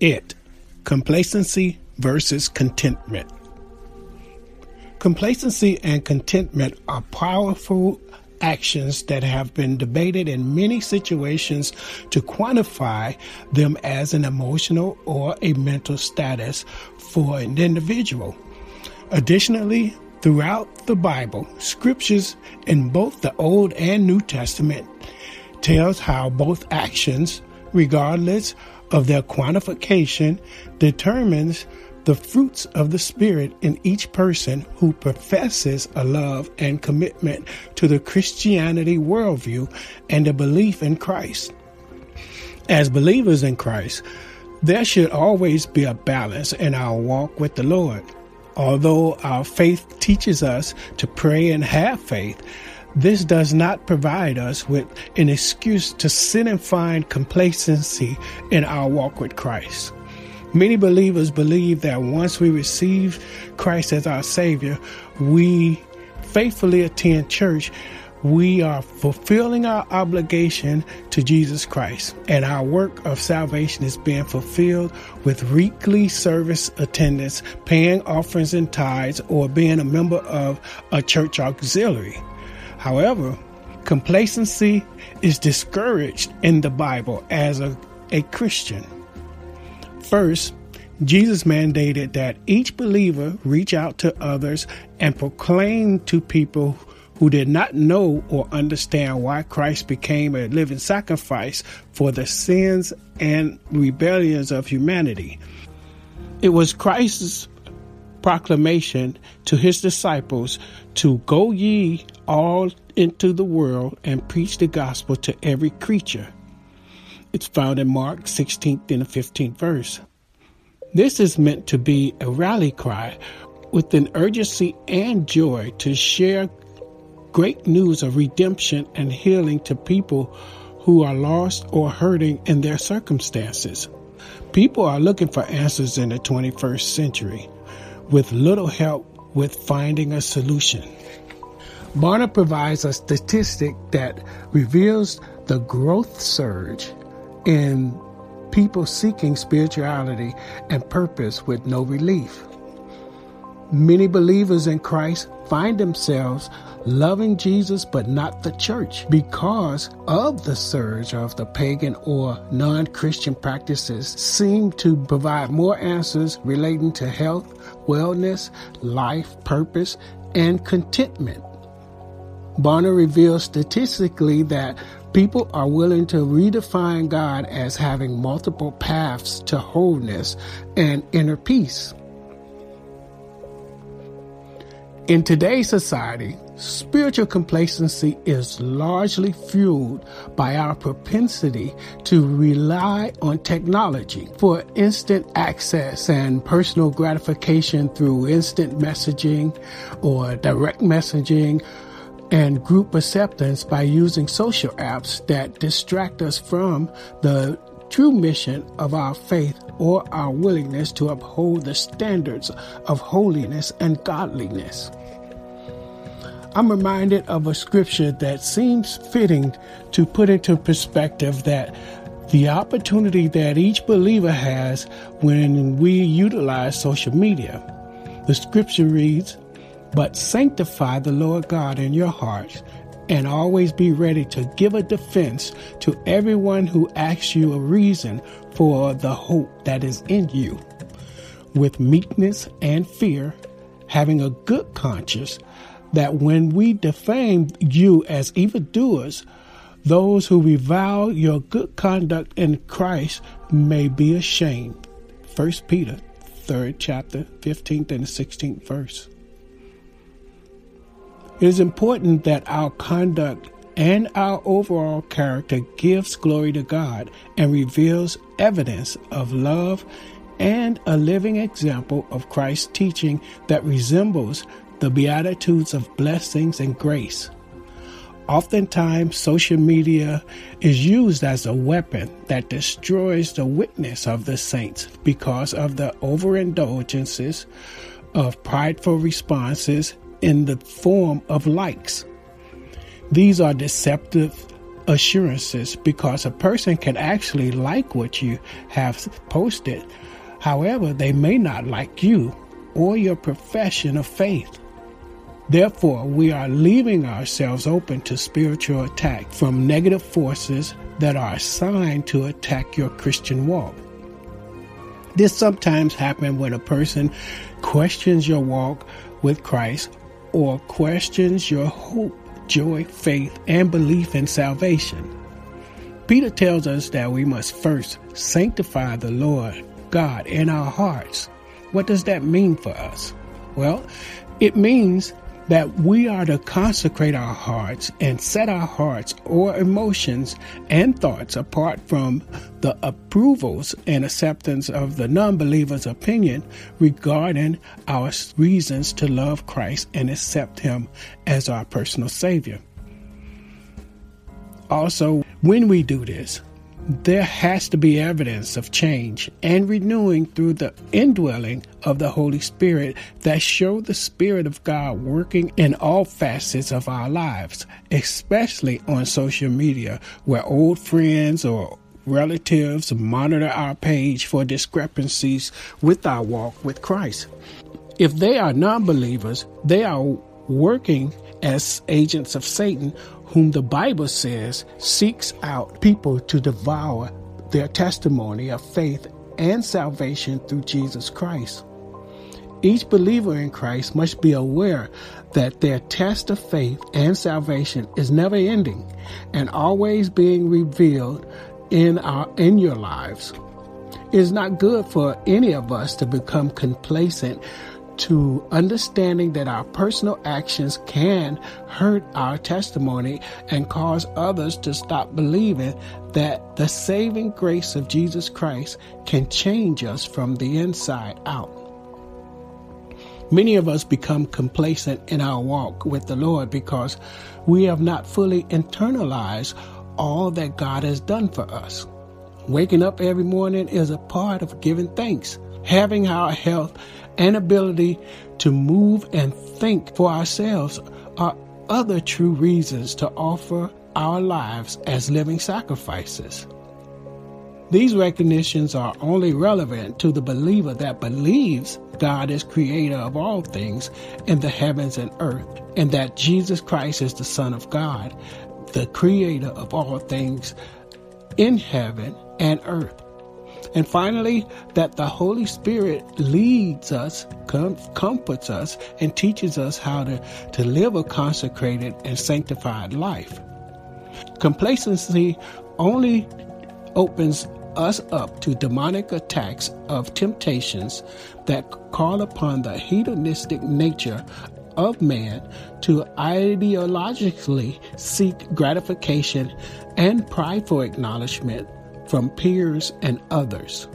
It Complacency versus Contentment. Complacency and contentment are powerful actions that have been debated in many situations to quantify them as an emotional or a mental status for an individual. Additionally, throughout the Bible, scriptures in both the Old and New Testament tells how both actions, regardless of their quantification, determines the fruits of the Spirit in each person who professes a love and commitment to the Christianity worldview and a belief in Christ. As believers in Christ, there should always be a balance in our walk with the Lord. Although our faith teaches us to pray and have faith, this does not provide us with an excuse to sin and find complacency in our walk with Christ. Many believers believe that once we receive Christ as our Savior, we faithfully attend church, we are fulfilling our obligation to Jesus Christ, and our work of salvation is being fulfilled with weekly service attendance, paying offerings and tithes, or being a member of a church auxiliary. However, complacency is discouraged in the Bible as a, a Christian. First, Jesus mandated that each believer reach out to others and proclaim to people who did not know or understand why Christ became a living sacrifice for the sins and rebellions of humanity. It was Christ's proclamation to his disciples to go ye all into the world and preach the gospel to every creature. It's found in Mark 16th and 15th verse. This is meant to be a rally cry with an urgency and joy to share great news of redemption and healing to people who are lost or hurting in their circumstances. People are looking for answers in the 21st century with little help with finding a solution. Barna provides a statistic that reveals the growth surge in people seeking spirituality and purpose with no relief. Many believers in Christ find themselves loving Jesus but not the church because of the surge of the pagan or non Christian practices seem to provide more answers relating to health, wellness, life, purpose, and contentment. Barna reveals statistically that people are willing to redefine God as having multiple paths to wholeness and inner peace. In today's society, spiritual complacency is largely fueled by our propensity to rely on technology for instant access and personal gratification through instant messaging or direct messaging and group acceptance by using social apps that distract us from the true mission of our faith or our willingness to uphold the standards of holiness and godliness. I'm reminded of a scripture that seems fitting to put into perspective that the opportunity that each believer has when we utilize social media. The scripture reads, but sanctify the Lord God in your hearts and always be ready to give a defense to everyone who asks you a reason for the hope that is in you. With meekness and fear, having a good conscience, that when we defame you as evildoers, those who revile your good conduct in Christ may be ashamed. 1 Peter, 3rd chapter, 15th and 16th verse. It is important that our conduct and our overall character gives glory to God and reveals evidence of love and a living example of Christ's teaching that resembles the Beatitudes of blessings and grace. Oftentimes, social media is used as a weapon that destroys the witness of the saints because of the overindulgences of prideful responses in the form of likes. These are deceptive assurances because a person can actually like what you have posted. However, they may not like you or your profession of faith. Therefore, we are leaving ourselves open to spiritual attack from negative forces that are assigned to attack your Christian walk. This sometimes happens when a person questions your walk with Christ or questions your hope, joy, faith, and belief in salvation. Peter tells us that we must first sanctify the Lord God in our hearts. What does that mean for us? Well, it means that we are to consecrate our hearts and set our hearts or emotions and thoughts apart from the approvals and acceptance of the non believer's opinion regarding our reasons to love Christ and accept Him as our personal Savior. Also, when we do this, there has to be evidence of change and renewing through the indwelling of the Holy Spirit that show the Spirit of God working in all facets of our lives, especially on social media where old friends or relatives monitor our page for discrepancies with our walk with Christ. If they are non believers, they are working as agents of Satan whom the Bible says seeks out people to devour their testimony of faith and salvation through Jesus Christ. Each believer in Christ must be aware that their test of faith and salvation is never ending and always being revealed in our in your lives. It is not good for any of us to become complacent to understanding that our personal actions can hurt our testimony and cause others to stop believing that the saving grace of Jesus Christ can change us from the inside out. Many of us become complacent in our walk with the Lord because we have not fully internalized all that God has done for us. Waking up every morning is a part of giving thanks. Having our health and ability to move and think for ourselves are other true reasons to offer our lives as living sacrifices. These recognitions are only relevant to the believer that believes God is creator of all things in the heavens and earth, and that Jesus Christ is the Son of God, the creator of all things in heaven and earth. And finally, that the Holy Spirit leads us, com- comforts us, and teaches us how to, to live a consecrated and sanctified life. Complacency only opens us up to demonic attacks of temptations that call upon the hedonistic nature of man to ideologically seek gratification and prideful acknowledgement from peers and others.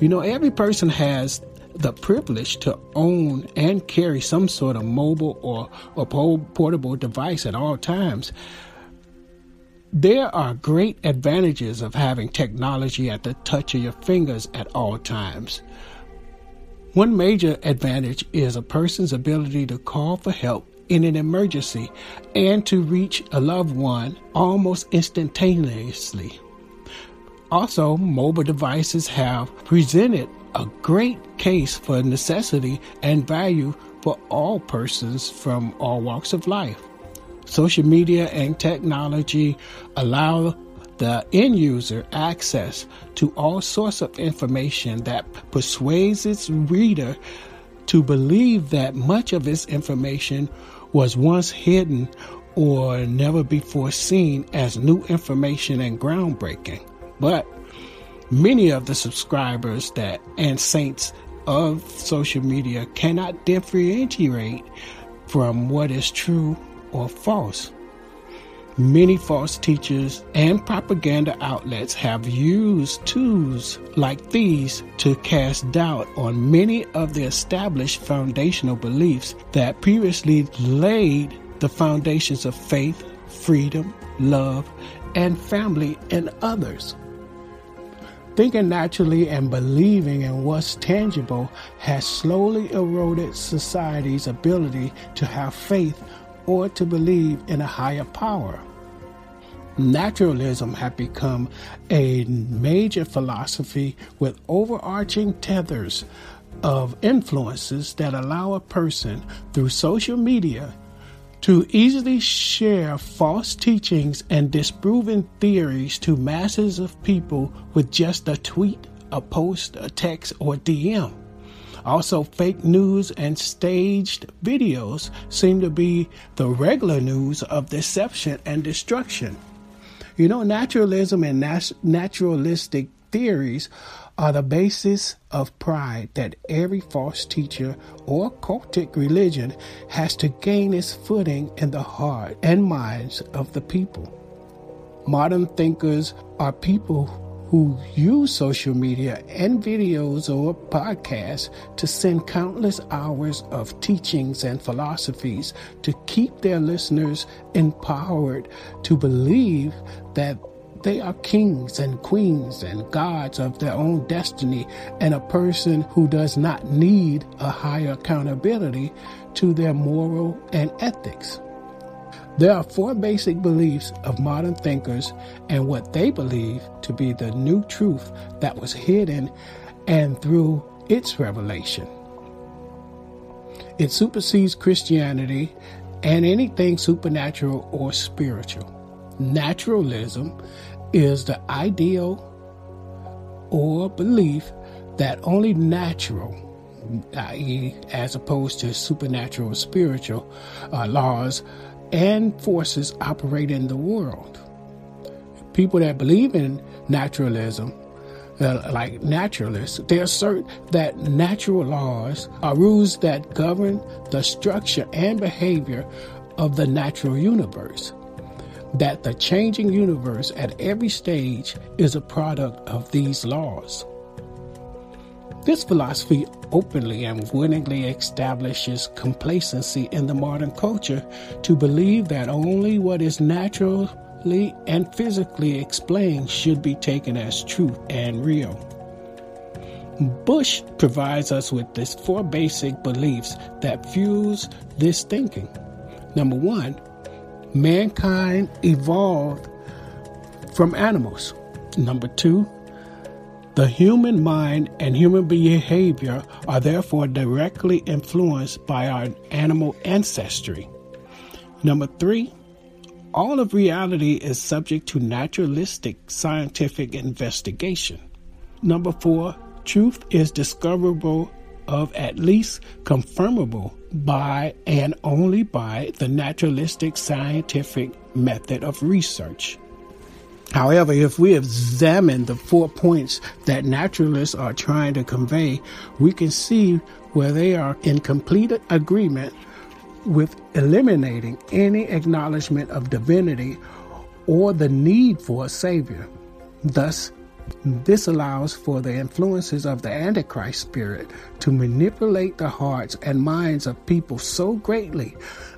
You know, every person has the privilege to own and carry some sort of mobile or, or portable device at all times. There are great advantages of having technology at the touch of your fingers at all times. One major advantage is a person's ability to call for help in an emergency and to reach a loved one almost instantaneously. Also, mobile devices have presented a great case for necessity and value for all persons from all walks of life. Social media and technology allow the end user access to all sorts of information that persuades its reader to believe that much of its information was once hidden or never before seen as new information and groundbreaking. But many of the subscribers that and saints of social media cannot differentiate from what is true or false. Many false teachers and propaganda outlets have used tools like these to cast doubt on many of the established foundational beliefs that previously laid the foundations of faith, freedom, love, and family in others. Thinking naturally and believing in what's tangible has slowly eroded society's ability to have faith or to believe in a higher power. Naturalism have become a major philosophy with overarching tethers of influences that allow a person through social media to easily share false teachings and disproven theories to masses of people with just a tweet, a post, a text, or DM. Also, fake news and staged videos seem to be the regular news of deception and destruction. You know, naturalism and nat- naturalistic theories are the basis of pride that every false teacher or cultic religion has to gain its footing in the heart and minds of the people. Modern thinkers are people who use social media and videos or podcasts to send countless hours of teachings and philosophies to keep their listeners empowered to believe that they are kings and queens and gods of their own destiny, and a person who does not need a higher accountability to their moral and ethics. There are four basic beliefs of modern thinkers and what they believe to be the new truth that was hidden and through its revelation. It supersedes Christianity and anything supernatural or spiritual. Naturalism is the ideal or belief that only natural, i.e., as opposed to supernatural spiritual uh, laws and forces operate in the world. People that believe in naturalism, uh, like naturalists, they assert that natural laws are rules that govern the structure and behavior of the natural universe that the changing universe at every stage is a product of these laws. This philosophy openly and willingly establishes complacency in the modern culture to believe that only what is naturally and physically explained should be taken as truth and real. Bush provides us with these four basic beliefs that fuse this thinking. Number one, mankind evolved from animals. Number two, the human mind and human behavior are therefore directly influenced by our animal ancestry. Number three, all of reality is subject to naturalistic scientific investigation. Number four, truth is discoverable of at least confirmable by and only by the naturalistic scientific method of research. However, if we examine the four points that naturalists are trying to convey, we can see where they are in complete agreement with eliminating any acknowledgement of divinity or the need for a savior. Thus, this allows for the influences of the Antichrist spirit to manipulate the hearts and minds of people so greatly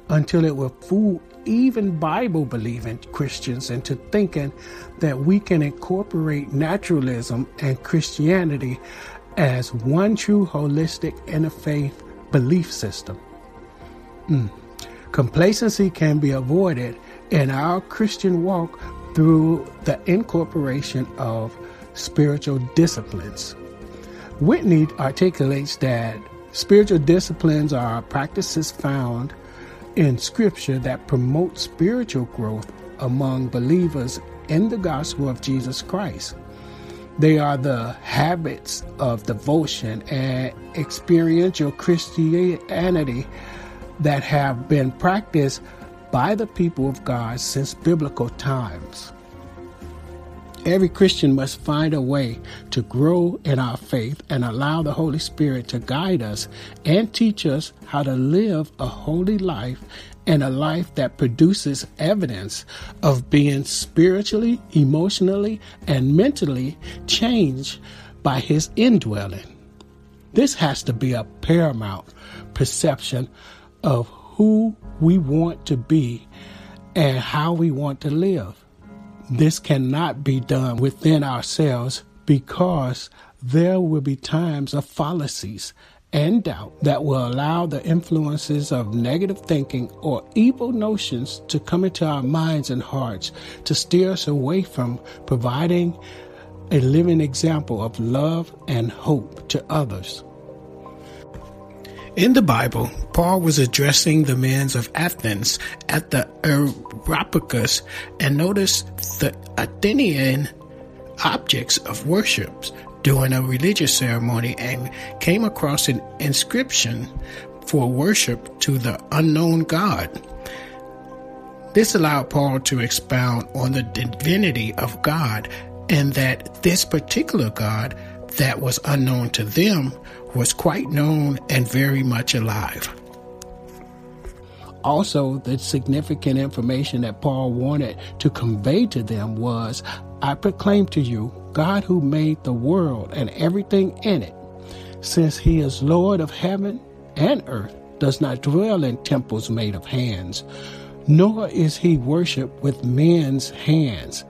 until it will fool even Bible believing Christians into thinking that we can incorporate naturalism and Christianity as one true holistic interfaith belief system. Mm. Complacency can be avoided in our Christian walk through the incorporation of spiritual disciplines. Whitney articulates that spiritual disciplines are practices found in Scripture that promote spiritual growth among believers in the gospel of Jesus Christ. They are the habits of devotion and experiential Christianity that have been practiced by the people of God since biblical times. Every Christian must find a way to grow in our faith and allow the Holy Spirit to guide us and teach us how to live a holy life and a life that produces evidence of being spiritually, emotionally, and mentally changed by His indwelling. This has to be a paramount perception of who we want to be and how we want to live. This cannot be done within ourselves because there will be times of fallacies and doubt that will allow the influences of negative thinking or evil notions to come into our minds and hearts to steer us away from providing a living example of love and hope to others. In the Bible, Paul was addressing the men of Athens at the Areopagus and noticed the Athenian objects of worship during a religious ceremony and came across an inscription for worship to the unknown God. This allowed Paul to expound on the divinity of God and that this particular God that was unknown to them was quite known and very much alive. Also, the significant information that Paul wanted to convey to them was I proclaim to you God who made the world and everything in it, since he is Lord of heaven and earth, does not dwell in temples made of hands, nor is he worshiped with men's hands,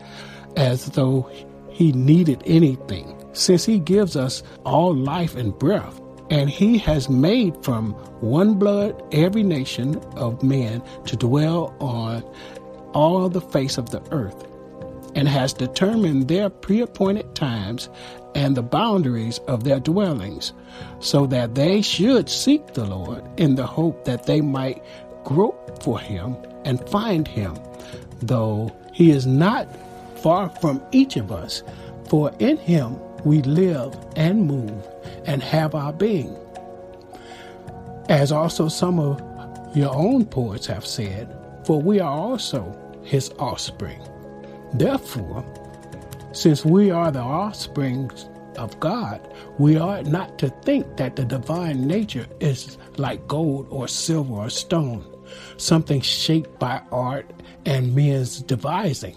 as though he needed anything, since he gives us all life and breath. And he has made from one blood every nation of men to dwell on all the face of the earth and has determined their preappointed times and the boundaries of their dwellings, so that they should seek the Lord in the hope that they might grope for him and find him, though he is not far from each of us, for in him we live and move and have our being. As also some of your own poets have said, for we are also his offspring. Therefore, since we are the offspring of God, we ought not to think that the divine nature is like gold or silver or stone, something shaped by art and men's devising.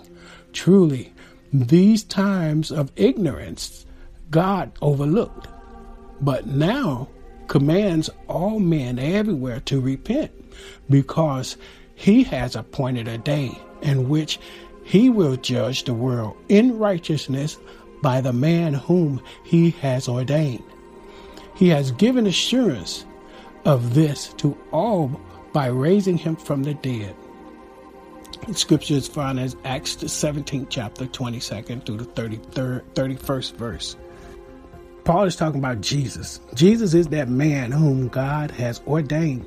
Truly, these times of ignorance God overlooked, but now commands all men everywhere to repent, because he has appointed a day in which he will judge the world in righteousness by the man whom he has ordained. He has given assurance of this to all by raising him from the dead. Scripture is found as Acts the 17th chapter, 22nd through the 33rd, 31st verse. Paul is talking about Jesus. Jesus is that man whom God has ordained.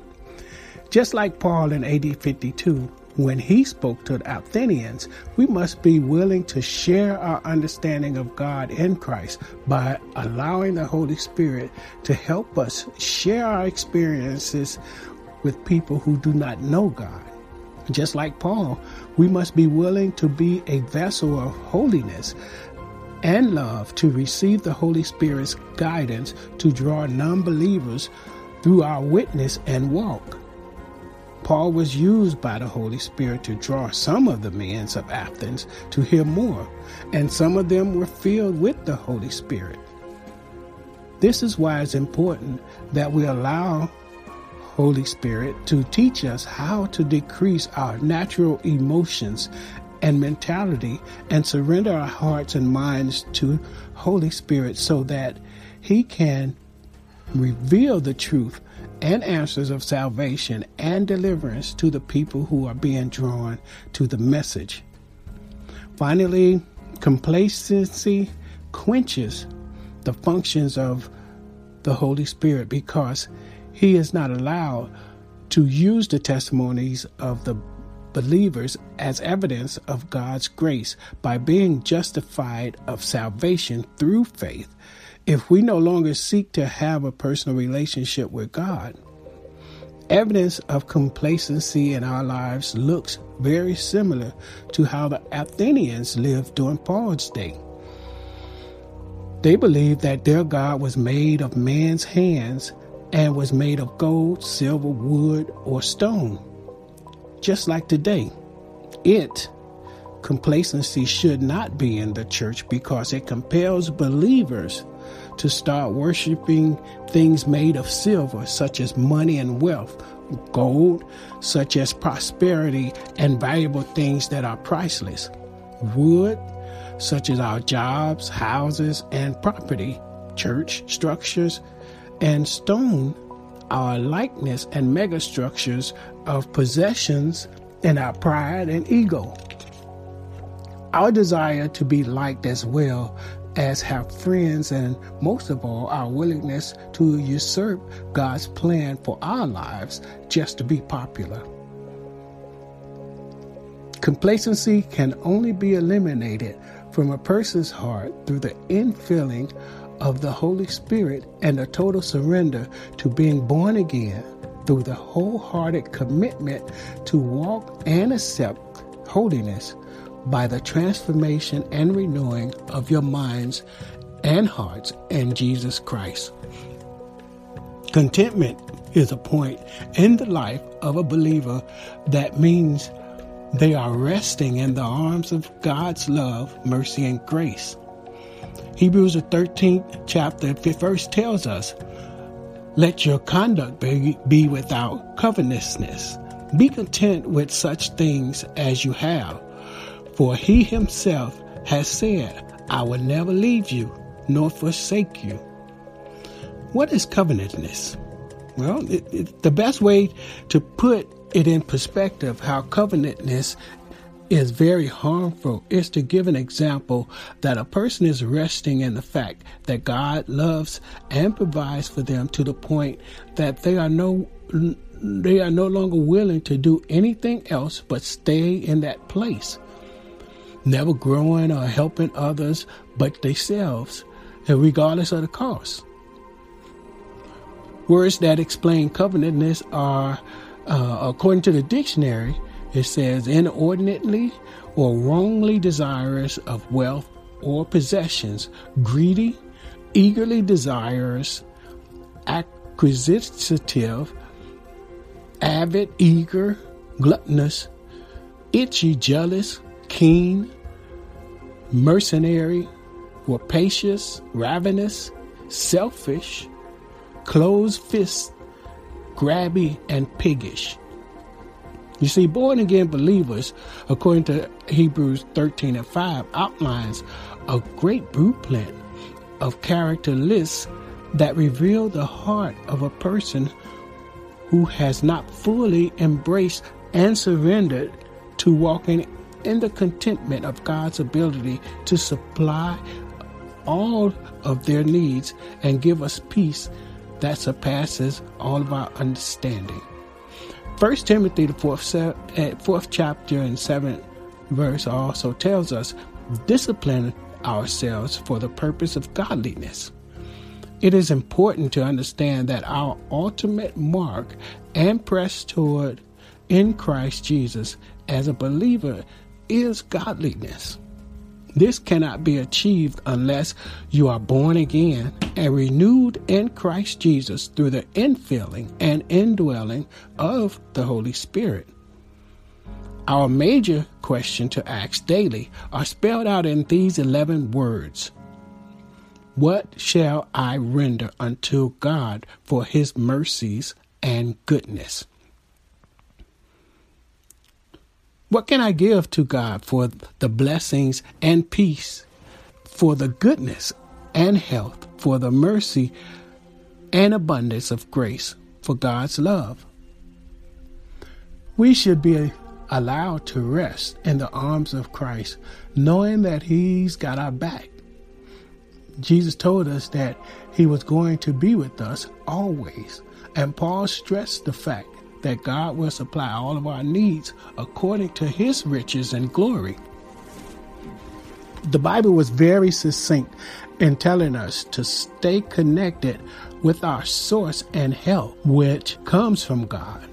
Just like Paul in AD 52, when he spoke to the Athenians, we must be willing to share our understanding of God in Christ by allowing the Holy Spirit to help us share our experiences with people who do not know God. Just like Paul, we must be willing to be a vessel of holiness and love to receive the Holy Spirit's guidance to draw non believers through our witness and walk. Paul was used by the Holy Spirit to draw some of the men of Athens to hear more, and some of them were filled with the Holy Spirit. This is why it's important that we allow Holy Spirit to teach us how to decrease our natural emotions and mentality and surrender our hearts and minds to Holy Spirit so that he can reveal the truth and answers of salvation and deliverance to the people who are being drawn to the message. Finally, complacency quenches the functions of the Holy Spirit because he is not allowed to use the testimonies of the believers as evidence of God's grace by being justified of salvation through faith if we no longer seek to have a personal relationship with God. Evidence of complacency in our lives looks very similar to how the Athenians lived during Paul's day. They believed that their God was made of man's hands and was made of gold, silver, wood, or stone. Just like today, it, complacency, should not be in the church because it compels believers to start worshiping things made of silver, such as money and wealth, gold, such as prosperity and valuable things that are priceless, wood, such as our jobs, houses, and property, church structures, and stone our likeness and megastructures of possessions and our pride and ego. Our desire to be liked as well as have friends, and most of all, our willingness to usurp God's plan for our lives just to be popular. Complacency can only be eliminated from a person's heart through the infilling of the Holy Spirit and a total surrender to being born again through the wholehearted commitment to walk and accept holiness by the transformation and renewing of your minds and hearts in Jesus Christ. Contentment is a point in the life of a believer that means they are resting in the arms of God's love, mercy, and grace. Hebrews, the 13th chapter, 5th verse tells us, Let your conduct be, be without covetousness. Be content with such things as you have. For he himself has said, I will never leave you nor forsake you. What is covetousness? Well, it, it, the best way to put it in perspective how covetousness is very harmful. Is to give an example that a person is resting in the fact that God loves and provides for them to the point that they are no they are no longer willing to do anything else but stay in that place. Never growing or helping others but themselves and regardless of the cost. Words that explain covetousness are uh, according to the dictionary it says inordinately or wrongly desirous of wealth or possessions, greedy, eagerly desirous, acquisitive, avid, eager, gluttonous, itchy, jealous, keen, mercenary, rapacious, ravenous, selfish, closed fist, grabby, and piggish. You see, born again believers, according to Hebrews 13 and 5, outlines a great blueprint of character lists that reveal the heart of a person who has not fully embraced and surrendered to walking in the contentment of God's ability to supply all of their needs and give us peace that surpasses all of our understanding. First Timothy, the fourth, eh, fourth chapter and seventh verse also tells us, discipline ourselves for the purpose of godliness. It is important to understand that our ultimate mark and press toward in Christ Jesus as a believer is godliness. This cannot be achieved unless you are born again and renewed in Christ Jesus through the infilling and indwelling of the Holy Spirit. Our major question to ask daily are spelled out in these 11 words. What shall I render unto God for his mercies and goodness? What can I give to God for the blessings and peace, for the goodness and health, for the mercy and abundance of grace, for God's love? We should be allowed to rest in the arms of Christ, knowing that He's got our back. Jesus told us that He was going to be with us always. And Paul stressed the fact that God will supply all of our needs according to his riches and glory. The Bible was very succinct in telling us to stay connected with our source and help, which comes from God.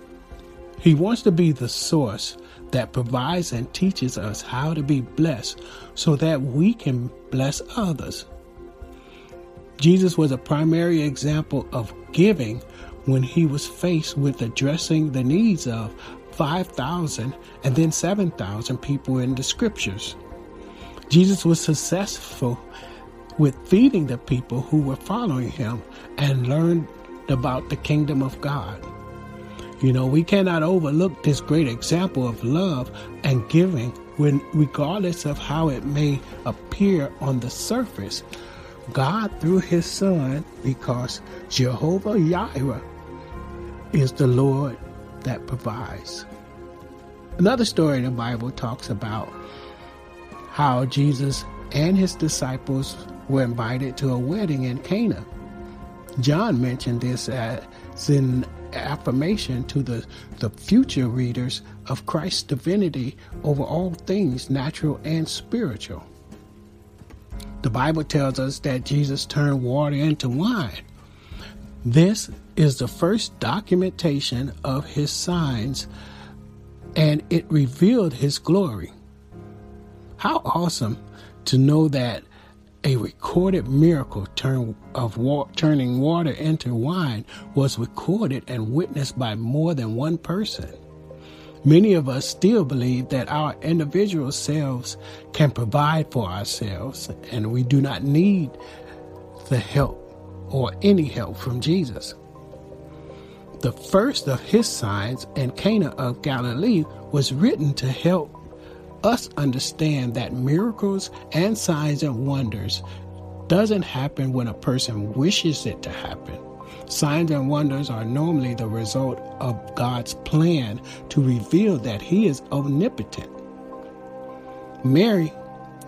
He wants to be the source that provides and teaches us how to be blessed so that we can bless others. Jesus was a primary example of giving when he was faced with addressing the needs of 5,000 and then 7,000 people in the scriptures. Jesus was successful with feeding the people who were following him and learned about the kingdom of God. You know, we cannot overlook this great example of love and giving when regardless of how it may appear on the surface. God through his son because Jehovah Jireh is the Lord that provides. Another story in the Bible talks about how Jesus and his disciples were invited to a wedding in Cana. John mentioned this as an affirmation to the, the future readers of Christ's divinity over all things natural and spiritual. The Bible tells us that Jesus turned water into wine. This is the first documentation of his signs, and it revealed his glory. How awesome to know that a recorded miracle turn of wa- turning water into wine was recorded and witnessed by more than one person. Many of us still believe that our individual selves can provide for ourselves and we do not need the help or any help from Jesus. The first of his signs in Cana of Galilee was written to help us understand that miracles and signs and wonders doesn't happen when a person wishes it to happen. Signs and wonders are normally the result of God's plan to reveal that He is omnipotent. Mary,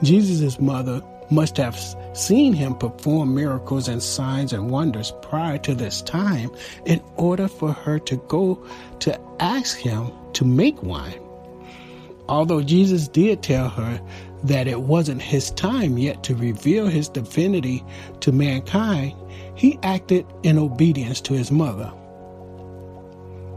Jesus' mother, must have seen him perform miracles and signs and wonders prior to this time in order for her to go to ask him to make wine. Although Jesus did tell her that it wasn't his time yet to reveal his divinity to mankind, he acted in obedience to his mother.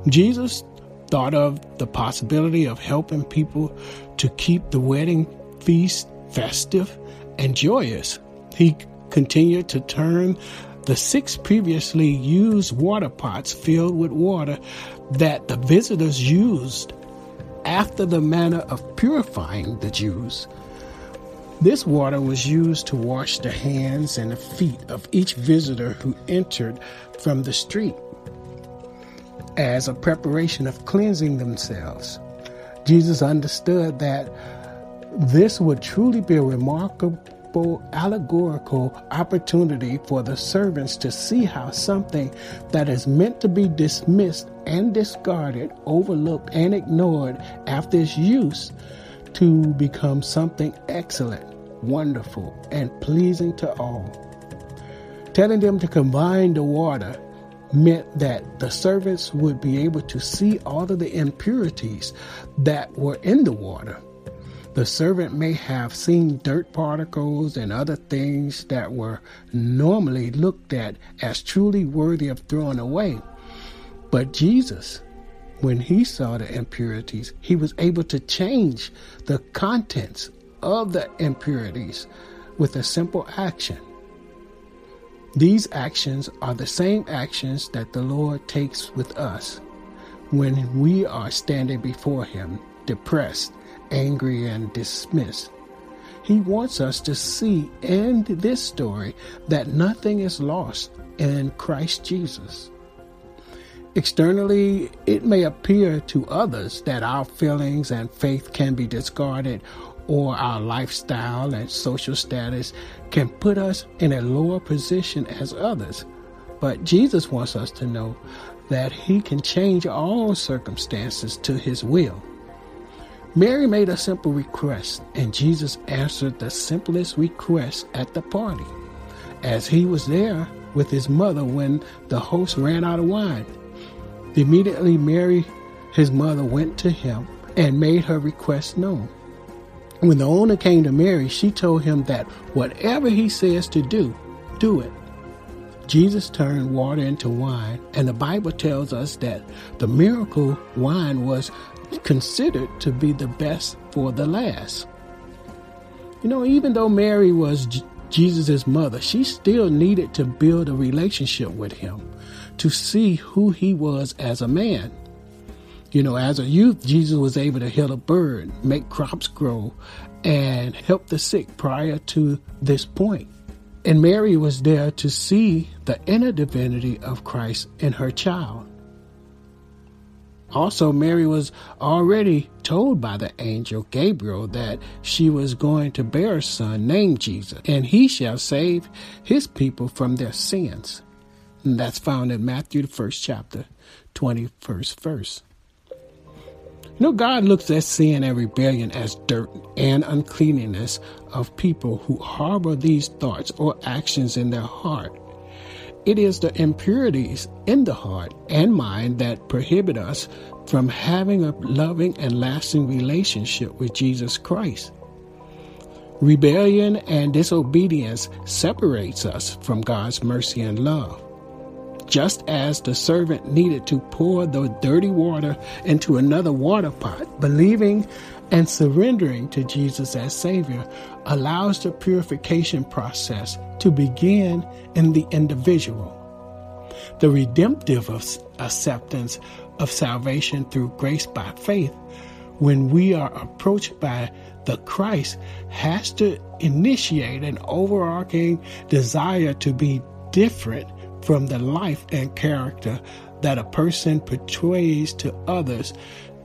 Jesus thought of the possibility of helping people to keep the wedding feast festive and joyous. He continued to turn the six previously used water pots filled with water that the visitors used after the manner of purifying the Jews. This water was used to wash the hands and the feet of each visitor who entered from the street as a preparation of cleansing themselves. Jesus understood that this would truly be a remarkable allegorical opportunity for the servants to see how something that is meant to be dismissed and discarded, overlooked, and ignored after its use to become something excellent, wonderful, and pleasing to all. Telling them to combine the water meant that the servants would be able to see all of the impurities that were in the water the servant may have seen dirt particles and other things that were normally looked at as truly worthy of throwing away. But Jesus, when he saw the impurities, he was able to change the contents of the impurities with a simple action. These actions are the same actions that the Lord takes with us when we are standing before Him, depressed, angry and dismissed. He wants us to see in this story that nothing is lost in Christ Jesus. Externally, it may appear to others that our feelings and faith can be discarded or our lifestyle and social status can put us in a lower position as others. But Jesus wants us to know that He can change all circumstances to His will. Mary made a simple request, and Jesus answered the simplest request at the party, as he was there with his mother when the host ran out of wine. Immediately, Mary, his mother, went to him and made her request known. When the owner came to Mary, she told him that whatever he says to do, do it. Jesus turned water into wine, and the Bible tells us that the miracle wine was considered to be the best for the last. You know, even though Mary was J- Jesus' mother, she still needed to build a relationship with him to see who he was as a man. You know, as a youth, Jesus was able to heal a bird, make crops grow, and help the sick prior to this point. And Mary was there to see the inner divinity of Christ in her child. Also, Mary was already told by the angel Gabriel that she was going to bear a son named Jesus, and he shall save his people from their sins. And that's found in Matthew, the first chapter, 21st verse. You know, God looks at sin and rebellion as dirt and uncleanness of people who harbor these thoughts or actions in their heart. It is the impurities in the heart and mind that prohibit us from having a loving and lasting relationship with Jesus Christ. Rebellion and disobedience separates us from God's mercy and love. Just as the servant needed to pour the dirty water into another water pot, believing and surrendering to Jesus as Savior allows the purification process to begin in the individual. The redemptive acceptance of salvation through grace by faith, when we are approached by the Christ, has to initiate an overarching desire to be different from the life and character that a person portrays to others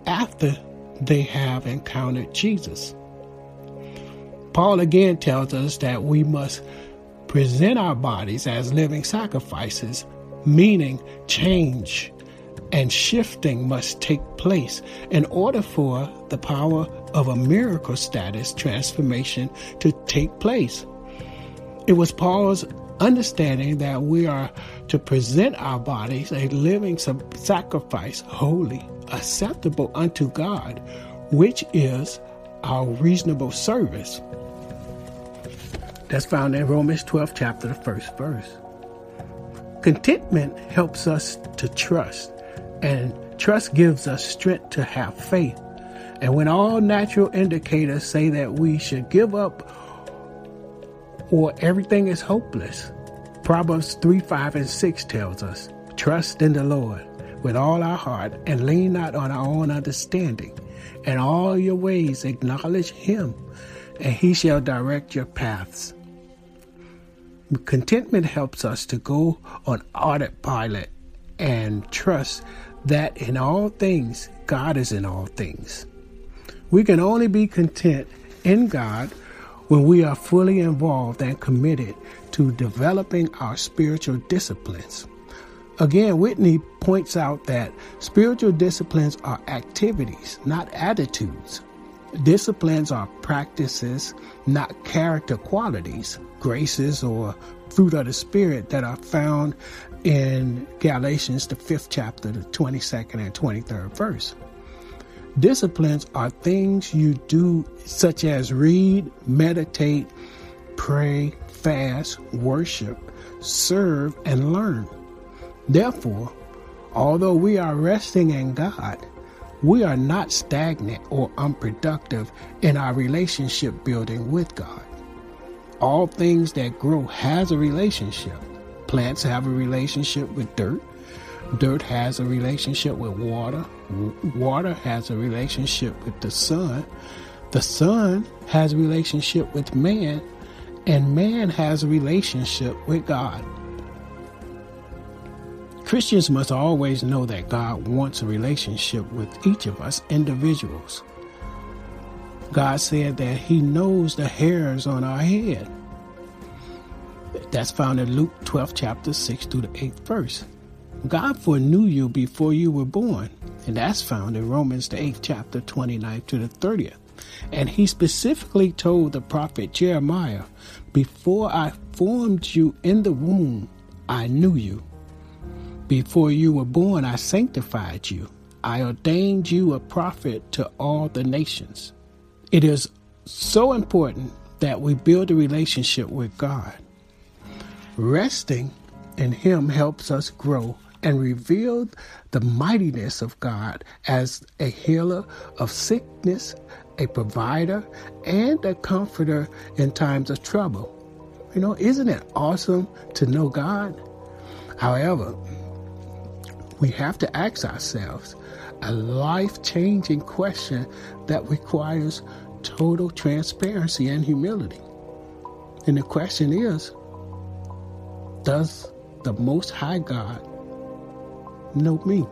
after they have encountered Jesus. Paul again tells us that we must present our bodies as living sacrifices, meaning change and shifting must take place in order for the power of a miracle status transformation to take place. It was Paul's understanding that we are to present our bodies a living sacrifice, holy, acceptable unto God, which is our reasonable service. That's found in Romans 12, chapter, the first verse. Contentment helps us to trust, and trust gives us strength to have faith. And when all natural indicators say that we should give up or everything is hopeless, Proverbs 3, 5, and 6 tells us, Trust in the Lord with all our heart and lean not on our own understanding. In all your ways acknowledge him, and he shall direct your paths. Contentment helps us to go on autopilot and trust that in all things, God is in all things. We can only be content in God when we are fully involved and committed to developing our spiritual disciplines. Again, Whitney points out that spiritual disciplines are activities, not attitudes. Disciplines are practices, not character qualities, graces, or fruit of the Spirit that are found in Galatians, the fifth chapter, the 22nd and 23rd verse. Disciplines are things you do, such as read, meditate, pray, fast, worship, serve, and learn. Therefore, although we are resting in God, we are not stagnant or unproductive in our relationship building with God. All things that grow has a relationship. Plants have a relationship with dirt. Dirt has a relationship with water. Water has a relationship with the sun. The sun has a relationship with man, and man has a relationship with God. Christians must always know that God wants a relationship with each of us individuals. God said that He knows the hairs on our head. That's found in Luke 12, chapter 6 through the 8th verse. God foreknew you before you were born, and that's found in Romans, the 8th chapter, 29th to the 30th. And He specifically told the prophet Jeremiah, Before I formed you in the womb, I knew you. Before you were born, I sanctified you. I ordained you a prophet to all the nations. It is so important that we build a relationship with God. Resting in Him helps us grow and reveal the mightiness of God as a healer of sickness, a provider, and a comforter in times of trouble. You know, isn't it awesome to know God? However, we have to ask ourselves a life changing question that requires total transparency and humility. And the question is Does the Most High God know me?